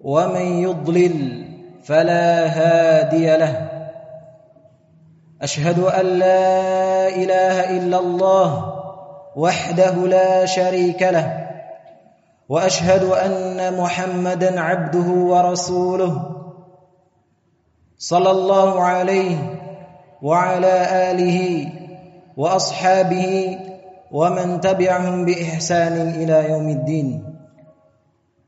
ومن يضلل فلا هادي له. أشهد أن لا إله إلا الله وحده لا شريك له وأشهد أن محمدا عبده ورسوله صلى الله عليه وعلى آله وأصحابه ومن تبعهم بإحسان إلى يوم الدين.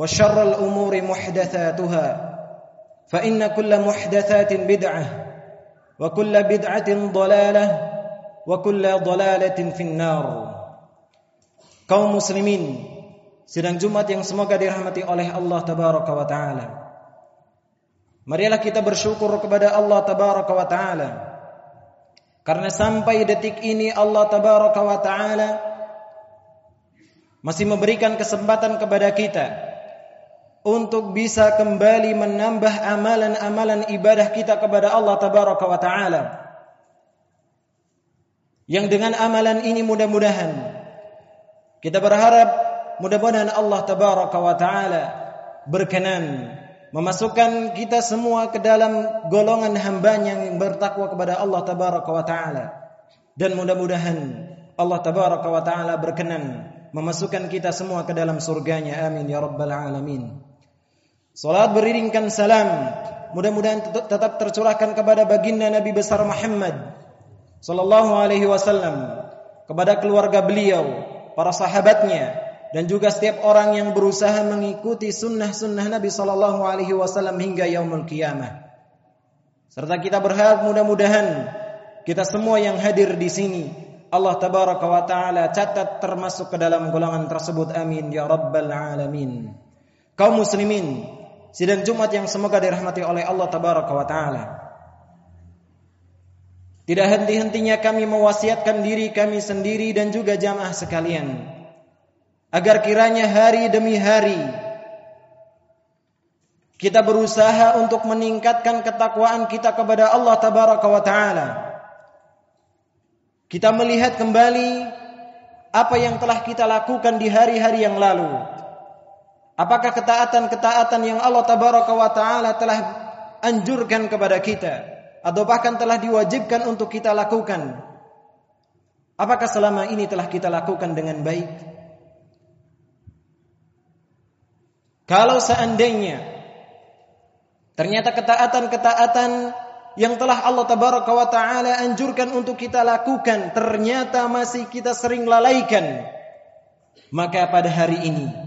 وشر الأمور محدثاتها فإن كل محدثات بدعة وكل بدعة ضلالة وكل ضلالة في النار kaum muslimin sidang Jumat yang semoga dirahmati oleh Allah tabaraka wa taala marilah kita bersyukur kepada Allah tabaraka wa taala karena sampai detik ini Allah tabaraka wa taala masih memberikan kesempatan kepada kita untuk bisa kembali menambah amalan-amalan ibadah kita kepada Allah tabaraka wa taala. Yang dengan amalan ini mudah-mudahan kita berharap mudah-mudahan Allah tabaraka wa taala berkenan memasukkan kita semua ke dalam golongan hamba yang bertakwa kepada Allah tabaraka wa taala. Dan mudah-mudahan Allah tabaraka wa taala berkenan memasukkan kita semua ke dalam surganya. Amin ya rabbal alamin Salat beriringkan salam mudah-mudahan tetap tercurahkan kepada baginda Nabi besar Muhammad sallallahu alaihi wasallam kepada keluarga beliau, para sahabatnya dan juga setiap orang yang berusaha mengikuti sunnah-sunnah Nabi sallallahu alaihi wasallam hingga yaumul qiyamah. Serta kita berharap mudah-mudahan kita semua yang hadir di sini Allah tabaraka wa taala catat termasuk ke dalam golongan tersebut amin ya rabbal alamin. Kaum muslimin sidang Jumat yang semoga dirahmati oleh Allah tabaraka wa taala. Tidak henti-hentinya kami mewasiatkan diri kami sendiri dan juga jamaah sekalian agar kiranya hari demi hari kita berusaha untuk meningkatkan ketakwaan kita kepada Allah tabaraka wa taala. Kita melihat kembali apa yang telah kita lakukan di hari-hari yang lalu Apakah ketaatan-ketaatan yang Allah tabaraka wa taala telah anjurkan kepada kita atau bahkan telah diwajibkan untuk kita lakukan? Apakah selama ini telah kita lakukan dengan baik? Kalau seandainya ternyata ketaatan-ketaatan yang telah Allah tabaraka wa taala anjurkan untuk kita lakukan ternyata masih kita sering lalaikan, maka pada hari ini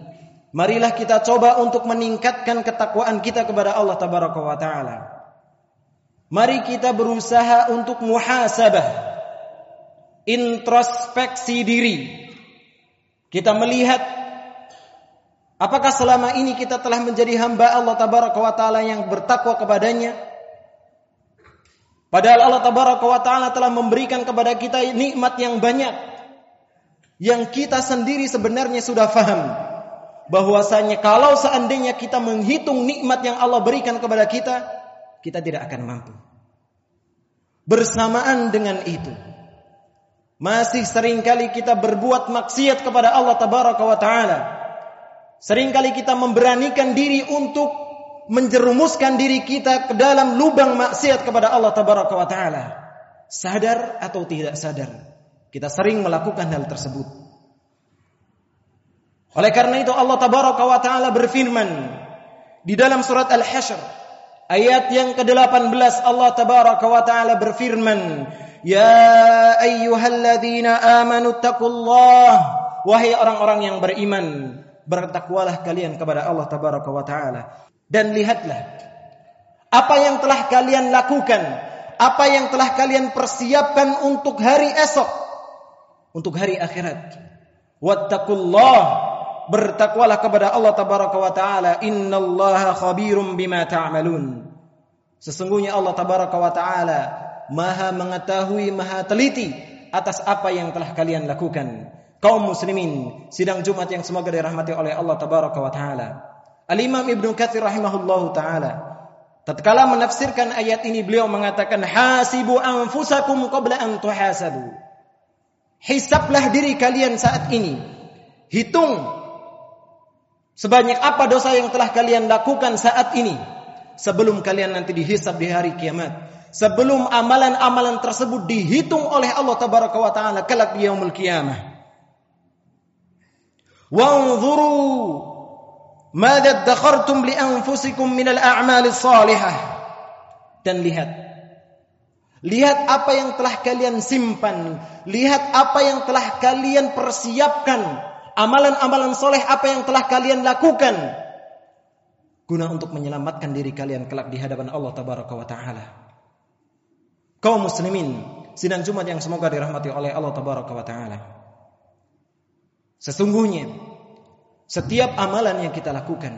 Marilah kita coba untuk meningkatkan ketakwaan kita kepada Allah tabaraka wa taala. Mari kita berusaha untuk muhasabah. Introspeksi diri. Kita melihat apakah selama ini kita telah menjadi hamba Allah tabaraka wa taala yang bertakwa kepadanya? Padahal Allah tabaraka wa taala telah memberikan kepada kita nikmat yang banyak yang kita sendiri sebenarnya sudah faham bahwasanya kalau seandainya kita menghitung nikmat yang Allah berikan kepada kita, kita tidak akan mampu. Bersamaan dengan itu, masih sering kali kita berbuat maksiat kepada Allah tabaraka wa taala. Seringkali kita memberanikan diri untuk menjerumuskan diri kita ke dalam lubang maksiat kepada Allah tabaraka wa taala. Sadar atau tidak sadar, kita sering melakukan hal tersebut. Oleh karena itu Allah tabaraka wa taala berfirman di dalam surat Al-Hasyr ayat yang ke-18 Allah tabaraka wa taala berfirman, "Ya ayyuhalladzina amanu taqullah" Wahai orang-orang yang beriman, bertakwalah kalian kepada Allah tabaraka wa taala. Dan lihatlah apa yang telah kalian lakukan, apa yang telah kalian persiapkan untuk hari esok, untuk hari akhirat. Wattaqullah bertakwalah kepada Allah tabaraka wa taala innallaha khabirum bima ta'malun. Sesungguhnya Allah tabaraka wa taala maha mengetahui maha teliti atas apa yang telah kalian lakukan. Kaum muslimin sidang Jumat yang semoga dirahmati oleh Allah tabaraka wa taala. Al-Imam Ibnu Katsir rahimahullahu taala tatkala menafsirkan ayat ini beliau mengatakan hasibu anfusakum qabla an tuhasabu. Hisablah diri kalian saat ini. Hitung Sebanyak apa dosa yang telah kalian lakukan saat ini sebelum kalian nanti dihisab di hari kiamat. Sebelum amalan-amalan tersebut dihitung oleh Allah tabaraka wa taala kelak di yaumul qiyamah. Wanzuru madza dakhartum li anfusikum min al-a'mal salihah. Dan lihat Lihat apa yang telah kalian simpan, lihat apa yang telah kalian persiapkan amalan-amalan soleh apa yang telah kalian lakukan guna untuk menyelamatkan diri kalian kelak di hadapan Allah tabaraka wa taala. Kaum muslimin, sidang Jumat yang semoga dirahmati oleh Allah tabaraka wa taala. Sesungguhnya setiap amalan yang kita lakukan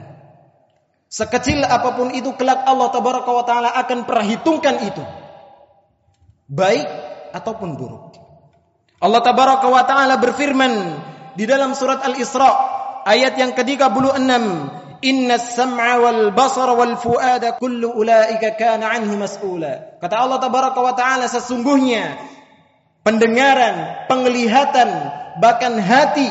sekecil apa pun itu kelak Allah tabaraka wa taala akan perhitungkan itu. Baik ataupun buruk. Allah tabaraka wa taala berfirman di dalam surat Al-Isra ayat yang ke-36 Inna sam'a wal basara wal fuada kullu ulaika kana anhu mas'ula. Kata Allah tabaraka wa taala sesungguhnya pendengaran, penglihatan, bahkan hati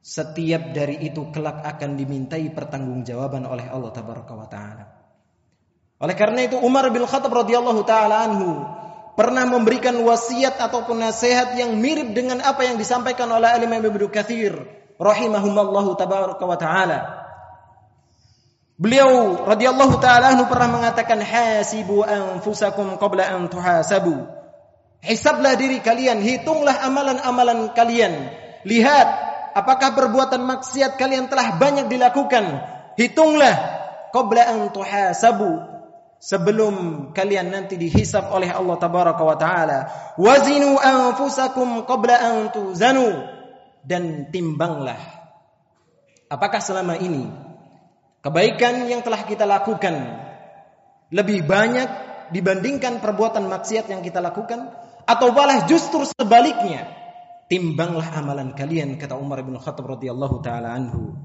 setiap dari itu kelak akan dimintai pertanggungjawaban oleh Allah tabaraka wa taala. Oleh karena itu Umar bin Khattab radhiyallahu taala anhu pernah memberikan wasiat ataupun nasihat yang mirip dengan apa yang disampaikan oleh Imam Ibnu Katsir rahimahumallahu tabaraka wa taala. Beliau radhiyallahu taala anhu pernah mengatakan hasibu anfusakum qabla an tuhasabu. Hisablah diri kalian, hitunglah amalan-amalan kalian. Lihat apakah perbuatan maksiat kalian telah banyak dilakukan. Hitunglah qabla an tuhasabu sebelum kalian nanti dihisap oleh Allah tabaraka wa taala wazinu anfusakum qabla an tuzanu. Dan timbanglah apakah selama ini kebaikan yang telah kita lakukan lebih banyak dibandingkan perbuatan maksiat yang kita lakukan? Atau malah justru sebaliknya timbanglah amalan kalian kata Umar bin Khattab radhiyallahu taala anhu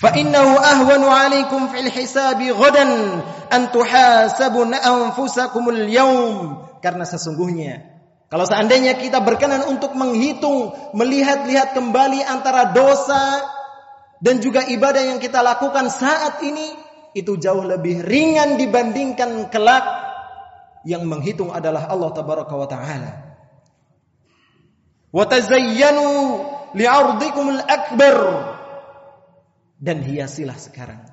فإنه أهون عليكم في الحساب غدا أن تحاسبوا أنفسكم اليوم karena sesungguhnya kalau seandainya kita berkenan untuk menghitung melihat-lihat kembali antara dosa dan juga ibadah yang kita lakukan saat ini itu jauh lebih ringan dibandingkan kelak yang menghitung adalah Allah tabaraka wa taala wa tazayyanu li'ardikumul akbar dan hiasilah sekarang.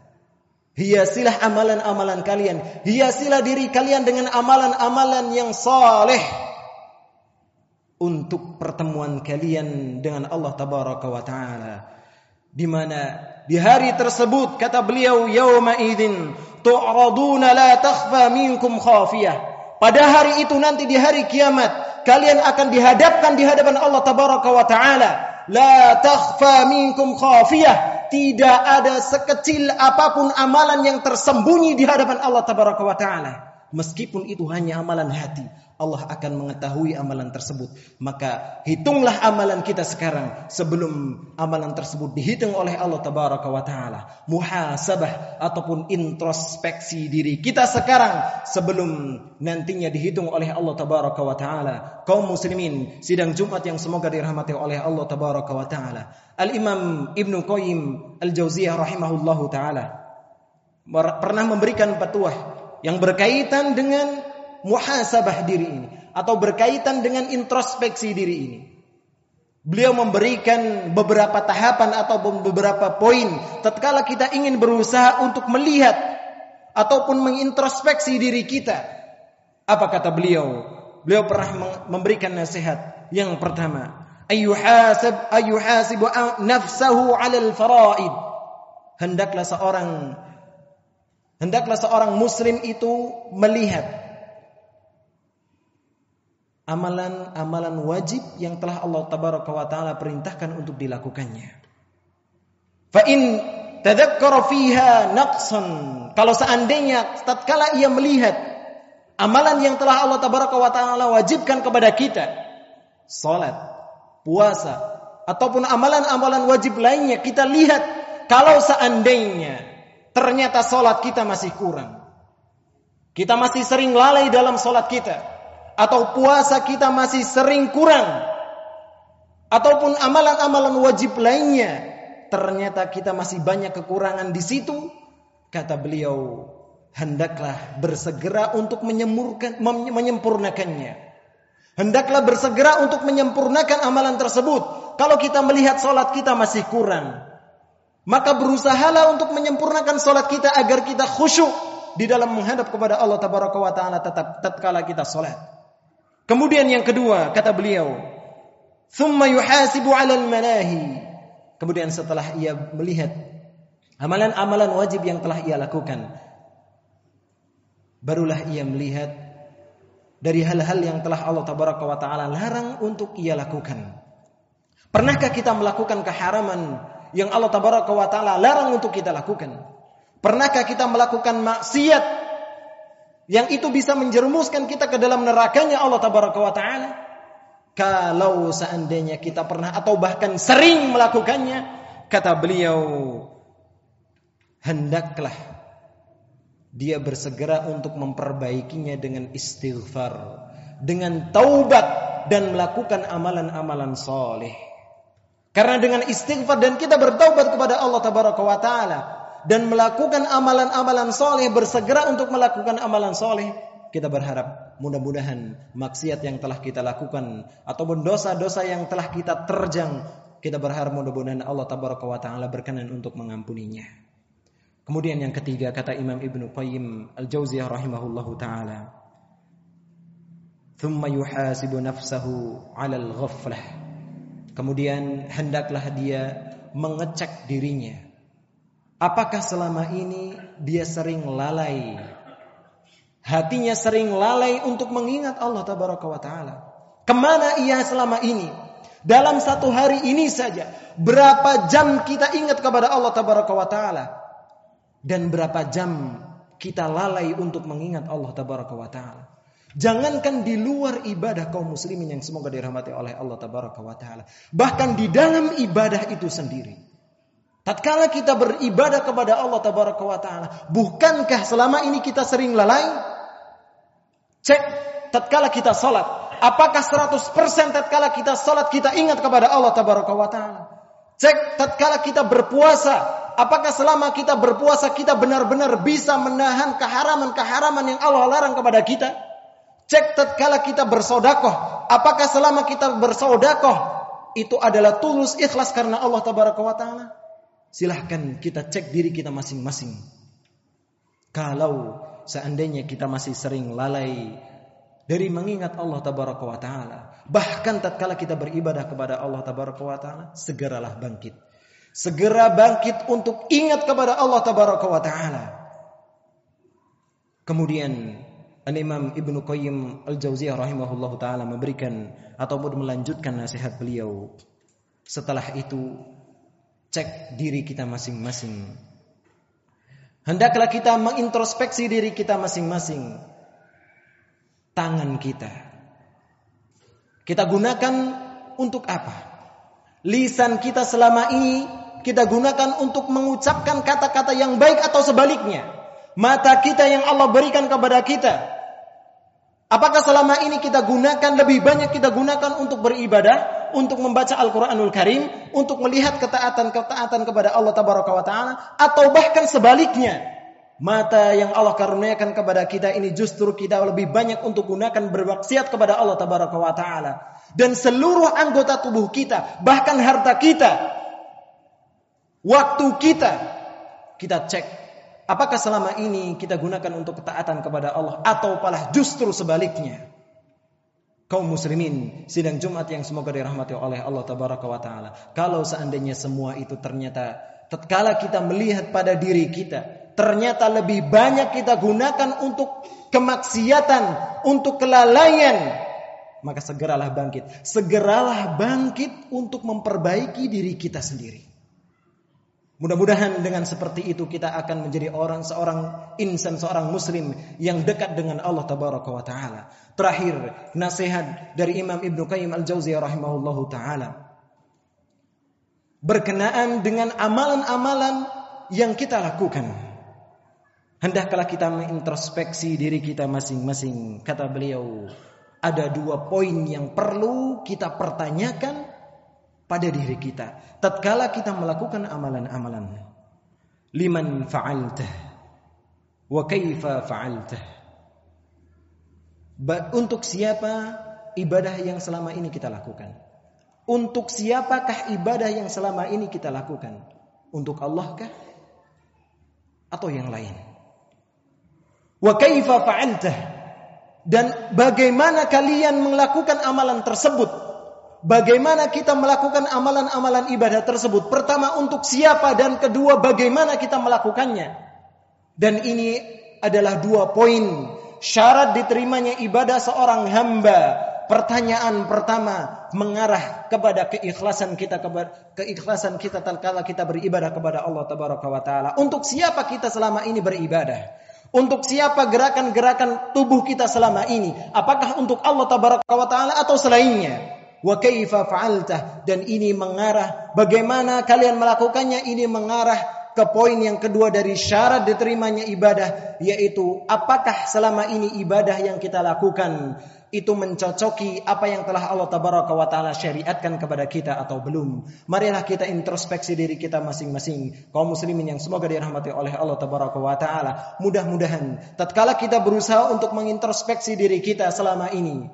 Hiasilah amalan-amalan kalian. Hiasilah diri kalian dengan amalan-amalan yang saleh untuk pertemuan kalian dengan Allah tabaraka wa taala. Di mana di hari tersebut kata beliau yauma idzin tu'raduna la takhfa minkum khafiyah. Pada hari itu nanti di hari kiamat kalian akan dihadapkan di hadapan Allah tabaraka wa taala. La takhfa minkum khafiyah tidak ada sekecil apa pun amalan yang tersembunyi di hadapan Allah tabaraka taala. Meskipun itu hanya amalan hati Allah akan mengetahui amalan tersebut. Maka hitunglah amalan kita sekarang sebelum amalan tersebut dihitung oleh Allah tabaraka wa taala. Muhasabah ataupun introspeksi diri kita sekarang sebelum nantinya dihitung oleh Allah tabaraka wa taala. Kaum muslimin, sidang Jumat yang semoga dirahmati oleh Allah tabaraka wa taala. Al-Imam Ibnu Qayyim Al-Jauziyah rahimahullahu taala pernah memberikan petuah yang berkaitan dengan muhasabah diri ini atau berkaitan dengan introspeksi diri ini. Beliau memberikan beberapa tahapan atau beberapa poin tatkala kita ingin berusaha untuk melihat ataupun mengintrospeksi diri kita. Apa kata beliau? Beliau pernah memberikan nasihat yang pertama, ayyuhasib ayyuhasibu nafsahu 'alal faraid. Hendaklah seorang hendaklah seorang muslim itu melihat amalan-amalan wajib yang telah Allah tabaraka wa taala perintahkan untuk dilakukannya. Fa in fiha naqsan, kalau seandainya tatkala ia melihat amalan yang telah Allah tabaraka wa taala wajibkan kepada kita, salat, puasa ataupun amalan-amalan wajib lainnya kita lihat kalau seandainya ternyata salat kita masih kurang. Kita masih sering lalai dalam salat kita atau puasa kita masih sering kurang ataupun amalan-amalan wajib lainnya ternyata kita masih banyak kekurangan di situ kata beliau hendaklah bersegera untuk menyempurnakannya. Hendaklah bersegera untuk menyempurnakan amalan tersebut. Kalau kita melihat solat kita masih kurang maka berusahalah untuk menyempurnakan solat kita agar kita khusyuk di dalam menghadap kepada Allah tabaraka wa taala tetap tatkala kita solat Kemudian yang kedua kata beliau, "Tsumma yuhasibu 'alal manahi." Kemudian setelah ia melihat amalan-amalan wajib yang telah ia lakukan, barulah ia melihat dari hal-hal yang telah Allah tabaraka wa taala larang untuk ia lakukan. Pernahkah kita melakukan keharaman yang Allah tabaraka wa taala larang untuk kita lakukan? Pernahkah kita melakukan maksiat yang itu bisa menjerumuskan kita ke dalam nerakanya Allah tabaraka wa taala. Kalau seandainya kita pernah atau bahkan sering melakukannya, kata beliau, hendaklah dia bersegera untuk memperbaikinya dengan istighfar, dengan taubat dan melakukan amalan-amalan soleh. Karena dengan istighfar dan kita bertaubat kepada Allah tabaraka wa taala, dan melakukan amalan-amalan soleh, bersegera untuk melakukan amalan soleh, kita berharap mudah-mudahan maksiat yang telah kita lakukan ataupun dosa-dosa yang telah kita terjang, kita berharap mudah-mudahan Allah tabaraka wa taala berkenan untuk mengampuninya. Kemudian yang ketiga kata Imam Ibnu Qayyim Al-Jauziyah rahimahullahu taala, "Tsumma yuhasibu nafsahu 'alal ghaflah." Kemudian hendaklah dia mengecek dirinya Apakah selama ini dia sering lalai? Hatinya sering lalai untuk mengingat Allah tabaraka wa taala. Ke mana ia selama ini? Dalam satu hari ini saja, berapa jam kita ingat kepada Allah tabaraka wa taala? Dan berapa jam kita lalai untuk mengingat Allah tabaraka wa taala? Jangankan di luar ibadah kaum muslimin yang semoga dirahmati oleh Allah tabaraka wa taala, bahkan di dalam ibadah itu sendiri Tatkala kita beribadah kepada Allah tabaraka wa taala, bukankah selama ini kita sering lalai? Cek tatkala kita salat, apakah 100% tatkala kita salat kita ingat kepada Allah tabaraka wa taala? Cek tatkala kita berpuasa, apakah selama kita berpuasa kita benar-benar bisa menahan keharaman-keharaman yang Allah larang kepada kita? Cek tatkala kita bersodakoh, apakah selama kita bersodakoh itu adalah tulus ikhlas karena Allah tabaraka wa taala? Silahkan kita cek diri kita masing-masing. Kalau seandainya kita masih sering lalai dari mengingat Allah tabaraka wa taala, bahkan tatkala kita beribadah kepada Allah tabaraka wa taala, segeralah bangkit. Segera bangkit untuk ingat kepada Allah tabaraka wa taala. Kemudian Al-Imam Ibnu Qayyim Al-Jauziyah rahimahullahu taala memberikan ataupun melanjutkan nasihat beliau. Setelah itu cek diri kita masing-masing. Hendaklah kita mengintrospeksi diri kita masing-masing. Tangan kita Kita gunakan untuk apa? Lisan kita selama ini kita gunakan untuk mengucapkan kata-kata yang baik atau sebaliknya. Mata kita yang Allah berikan kepada kita. Apakah selama ini kita gunakan lebih banyak kita gunakan untuk beribadah, untuk membaca Al-Qur'anul Karim, untuk melihat ketaatan-ketaatan kepada Allah Tabaraka wa taala atau bahkan sebaliknya? Mata yang Allah karuniakan kepada kita ini justru kita lebih banyak untuk gunakan bermaksiat kepada Allah Tabaraka wa taala dan seluruh anggota tubuh kita, bahkan harta kita, waktu kita, kita cek apakah selama ini kita gunakan untuk ketaatan kepada Allah atau malah justru sebaliknya. Kaum muslimin sidang Jumat yang semoga dirahmati oleh Allah tabaraka wa taala. Kalau seandainya semua itu ternyata tatkala kita melihat pada diri kita ternyata lebih banyak kita gunakan untuk kemaksiatan, untuk kelalaian, maka segeralah bangkit. Segeralah bangkit untuk memperbaiki diri kita sendiri. Mudah-mudahan dengan seperti itu kita akan menjadi orang seorang insan seorang muslim yang dekat dengan Allah tabaraka wa taala. Terakhir, nasihat dari Imam Ibnu Qayyim Al-Jauziyah rahimahullahu taala. Berkenaan dengan amalan-amalan yang kita lakukan. Hendaklah kita mengintrospeksi diri kita masing-masing. Kata beliau, ada dua poin yang perlu kita pertanyakan pada diri kita. Tatkala kita melakukan amalan-amalan. Liman fa'altah. Wa kaifa fa'altah. Untuk siapa ibadah yang selama ini kita lakukan? Untuk siapakah ibadah yang selama ini kita lakukan? Untuk Allah kah? Atau yang lain? Wa kaifa fa'altah? Dan bagaimana kalian melakukan amalan tersebut? Bagaimana kita melakukan amalan-amalan ibadah tersebut? Pertama untuk siapa dan kedua bagaimana kita melakukannya? Dan ini adalah dua poin syarat diterimanya ibadah seorang hamba. Pertanyaan pertama mengarah kepada keikhlasan kita keikhlasan kita tatkala kita beribadah kepada Allah tabaraka wa taala. Untuk siapa kita selama ini beribadah? Untuk siapa gerakan-gerakan tubuh kita selama ini? Apakah untuk Allah tabaraka wa taala atau selainnya? Wa kaifa fa'altah dan ini mengarah bagaimana kalian melakukannya ini mengarah ke poin yang kedua dari syarat diterimanya ibadah yaitu apakah selama ini ibadah yang kita lakukan itu mencocoki apa yang telah Allah tabaraka wa taala syariatkan kepada kita atau belum. Marilah kita introspeksi diri kita masing-masing. Kaum muslimin yang semoga dirahmati oleh Allah tabaraka wa taala. Mudah-mudahan tatkala kita berusaha untuk mengintrospeksi diri kita selama ini,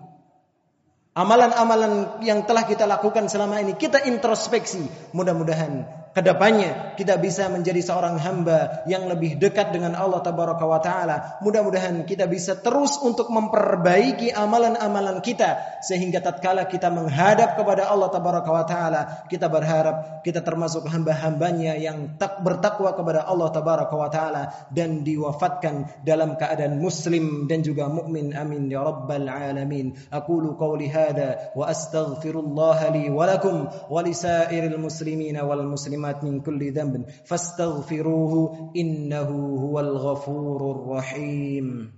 amalan-amalan yang telah kita lakukan selama ini kita introspeksi. Mudah-mudahan ke depannya kita bisa menjadi seorang hamba yang lebih dekat dengan Allah tabaraka wa taala. Mudah-mudahan kita bisa terus untuk memperbaiki amalan-amalan kita sehingga tatkala kita menghadap kepada Allah tabaraka wa taala, kita berharap kita termasuk hamba-hambanya yang tak bertakwa kepada Allah tabaraka wa taala dan diwafatkan dalam keadaan muslim dan juga mukmin. Amin ya rabbal alamin. Aqulu qawli hadha wa astaghfirullah li wa lakum wa lisairil muslimina wal muslimin المسلمات من كل ذنب فاستغفروه إنه هو الغفور الرحيم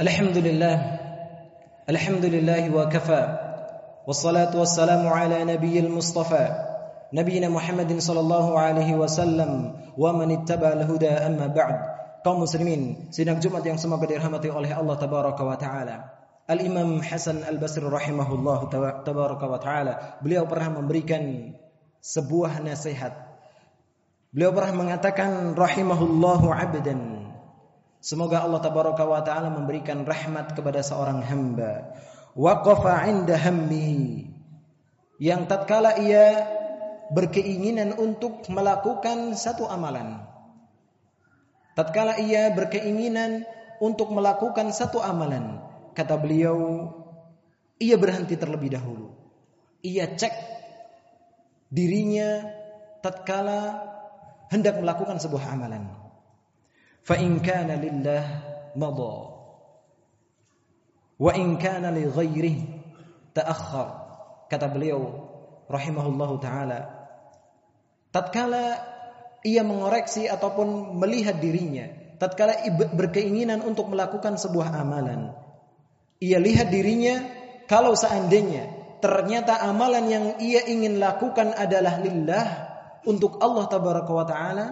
الحمد لله الحمد لله وكفى والصلاة والسلام على نبي المصطفى نبينا محمد صلى الله عليه وسلم ومن اتبع الهدى أما بعد kaum muslimin sidang Jumat yang semoga dirahmati oleh Allah tabaraka wa taala Al-Imam Hasan Al-Basri rahimahullah tabaraka wa taala beliau pernah memberikan sebuah nasihat. Beliau pernah mengatakan rahimahullahu abdan. Semoga Allah tabaraka wa taala memberikan rahmat kepada seorang hamba. Waqafa 'inda hammihi. Yang tatkala ia berkeinginan untuk melakukan satu amalan. Tatkala ia berkeinginan untuk melakukan satu amalan, kata beliau, ia berhenti terlebih dahulu. Ia cek dirinya tatkala hendak melakukan sebuah amalan. Fa in kana lillah madha. Wa in kana li ghairihi ta'akhkhar. Kata beliau rahimahullahu taala tatkala ia mengoreksi ataupun melihat dirinya tatkala berkeinginan untuk melakukan sebuah amalan ia lihat dirinya kalau seandainya ternyata amalan yang ia ingin lakukan adalah lillah untuk Allah tabaraka wa taala,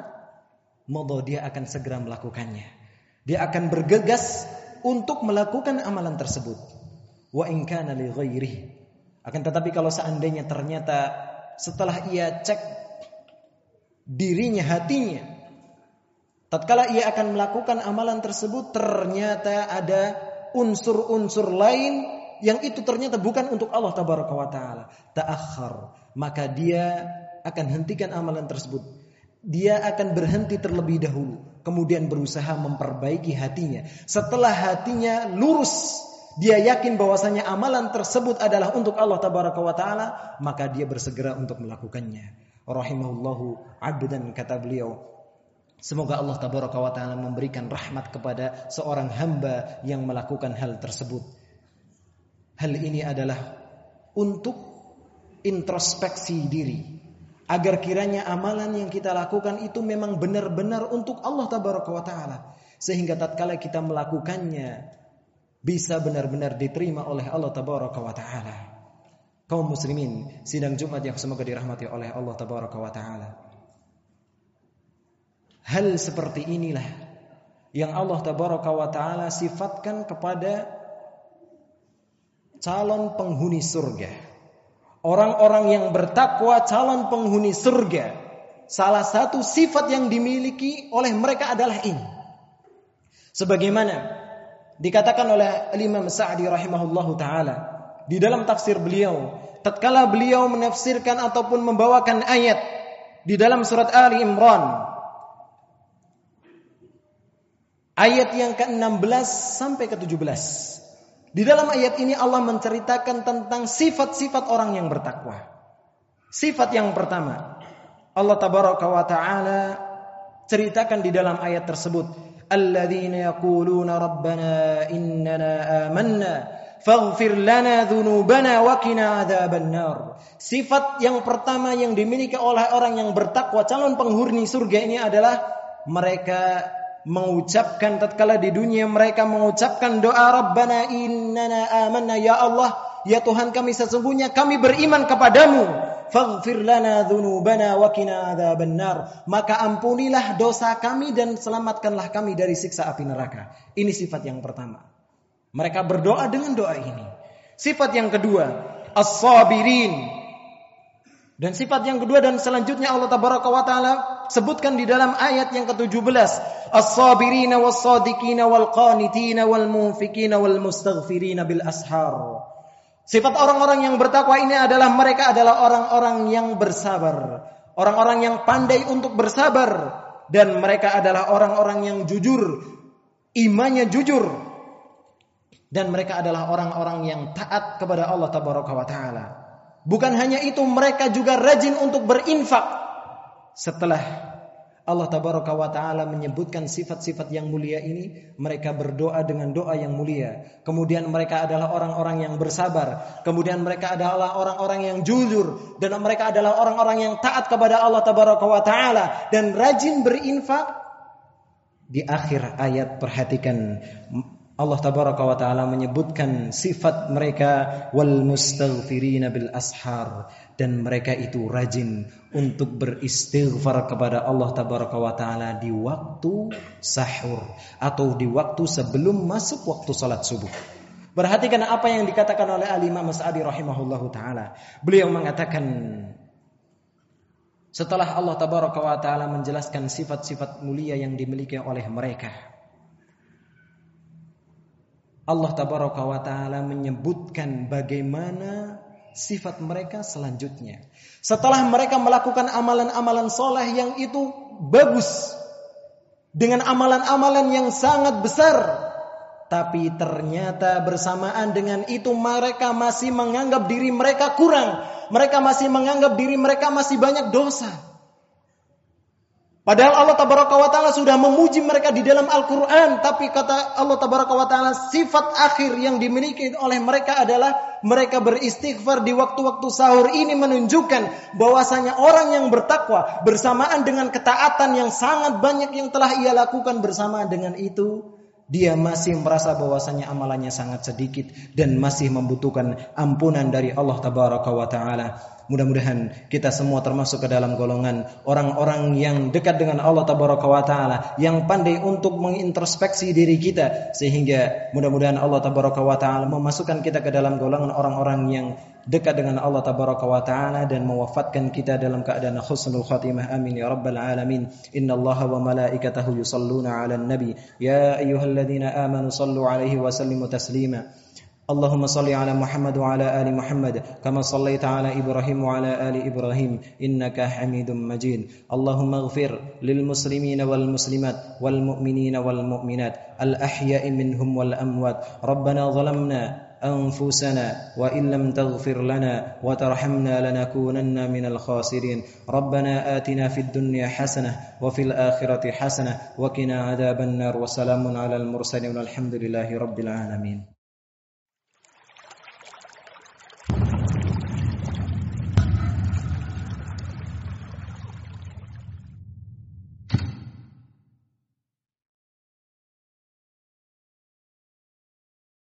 maka dia akan segera melakukannya. Dia akan bergegas untuk melakukan amalan tersebut. Wa in kana li Akan tetapi kalau seandainya ternyata setelah ia cek dirinya, hatinya, tatkala ia akan melakukan amalan tersebut ternyata ada unsur-unsur lain yang itu ternyata bukan untuk Allah tabaraka wa taala, ta'akhir, maka dia akan hentikan amalan tersebut. Dia akan berhenti terlebih dahulu, kemudian berusaha memperbaiki hatinya. Setelah hatinya lurus, dia yakin bahwasanya amalan tersebut adalah untuk Allah tabaraka wa taala, maka dia bersegera untuk melakukannya. Rahimahullahu abdan kata beliau, Semoga Allah tabaraka taala memberikan rahmat kepada seorang hamba yang melakukan hal tersebut. Hal ini adalah untuk introspeksi diri agar kiranya amalan yang kita lakukan itu memang benar-benar untuk Allah tabaraka wa taala sehingga tatkala kita melakukannya bisa benar-benar diterima oleh Allah tabaraka wa taala. Kaum muslimin, sidang Jumat yang semoga dirahmati oleh Allah tabaraka wa taala. Hal seperti inilah yang Allah tabaraka wa taala sifatkan kepada calon penghuni surga. Orang-orang yang bertakwa calon penghuni surga. Salah satu sifat yang dimiliki oleh mereka adalah ini. Sebagaimana dikatakan oleh Imam Sa'di rahimahullahu taala di dalam tafsir beliau, tatkala beliau menafsirkan ataupun membawakan ayat di dalam surat Ali Imran ayat yang ke-16 sampai ke-17. Di dalam ayat ini Allah menceritakan tentang sifat-sifat orang yang bertakwa. Sifat yang pertama, Allah tabaraka wa taala ceritakan di dalam ayat tersebut, "Alladzina yaquluna rabbana innana amanna faghfir lana dzunubana wa qina adzabannar." Sifat yang pertama yang dimiliki oleh orang yang bertakwa, calon penghuni surga ini adalah mereka mengucapkan tatkala di dunia mereka mengucapkan doa Rabbana innana amanna ya Allah ya Tuhan kami sesungguhnya kami beriman kepadamu. Faghfir lana dzunubana wa qina adzabannar maka ampunilah dosa kami dan selamatkanlah kami dari siksa api neraka. Ini sifat yang pertama. Mereka berdoa dengan doa ini. Sifat yang kedua as-sabirin dan sifat yang kedua dan selanjutnya Allah tabaraka wa taala sebutkan di dalam ayat yang ke-17, as-sabirina was-sadiqina wal-qanitina wal-munfikina wal-mustaghfirina bil ashar. Sifat orang-orang yang bertakwa ini adalah mereka adalah orang-orang yang bersabar, orang-orang yang pandai untuk bersabar. Dan mereka adalah orang-orang yang jujur, imannya jujur. Dan mereka adalah orang-orang yang taat kepada Allah tabaraka wa taala. Bukan hanya itu, mereka juga rajin untuk berinfak. Setelah Allah tabaraka wa taala menyebutkan sifat-sifat yang mulia ini, mereka berdoa dengan doa yang mulia. Kemudian mereka adalah orang-orang yang bersabar, kemudian mereka adalah orang-orang yang jujur dan mereka adalah orang-orang yang taat kepada Allah tabaraka wa taala dan rajin berinfak. Di akhir ayat perhatikan Allah tabaraka wa taala menyebutkan sifat mereka wal mustaghfirina bil ashar dan mereka itu rajin untuk beristighfar kepada Allah tabaraka wa taala di waktu sahur atau di waktu sebelum masuk waktu salat subuh. Perhatikan apa yang dikatakan oleh Al-Imam Mas'adi rahimahullahu taala. Beliau mengatakan setelah Allah tabaraka wa taala menjelaskan sifat-sifat mulia yang dimiliki oleh mereka Allah tabaraka wa taala menyebutkan bagaimana sifat mereka selanjutnya. Setelah mereka melakukan amalan-amalan soleh yang itu bagus dengan amalan-amalan yang sangat besar, tapi ternyata bersamaan dengan itu mereka masih menganggap diri mereka kurang, mereka masih menganggap diri mereka masih banyak dosa. Padahal Allah tabaraka wa taala sudah memuji mereka di dalam Al-Qur'an, tapi kata Allah tabaraka wa taala sifat akhir yang dimiliki oleh mereka adalah mereka beristighfar di waktu-waktu sahur ini menunjukkan bahwasanya orang yang bertakwa bersamaan dengan ketaatan yang sangat banyak yang telah ia lakukan bersamaan dengan itu dia masih merasa bahwasanya amalannya sangat sedikit dan masih membutuhkan ampunan dari Allah tabaraka wa taala. Mudah-mudahan kita semua termasuk ke dalam golongan orang-orang yang dekat dengan Allah tabaraka wa taala, yang pandai untuk mengintrospeksi diri kita sehingga mudah-mudahan Allah tabaraka wa taala memasukkan kita ke dalam golongan orang-orang yang dekat dengan Allah tabaraka wa taala dan mewafatkan kita dalam keadaan husnul khatimah. Amin ya rabbal alamin. Innallaha wa malaikatahu yusalluna 'alan nabi. Ya ayyuhalladzina amanu sallu 'alaihi wa sallimu taslima اللهم صل على محمد وعلى آل محمد كما صليت على إبراهيم وعلى آل إبراهيم إنك حميد مجيد. اللهم اغفر للمسلمين والمسلمات والمؤمنين والمؤمنات الأحياء منهم والأموات. ربنا ظلمنا أنفسنا وإن لم تغفر لنا وترحمنا لنكونن من الخاسرين. ربنا آتنا في الدنيا حسنة وفي الآخرة حسنة وقنا عذاب النار. وسلام على المرسلين والحمد لله رب العالمين.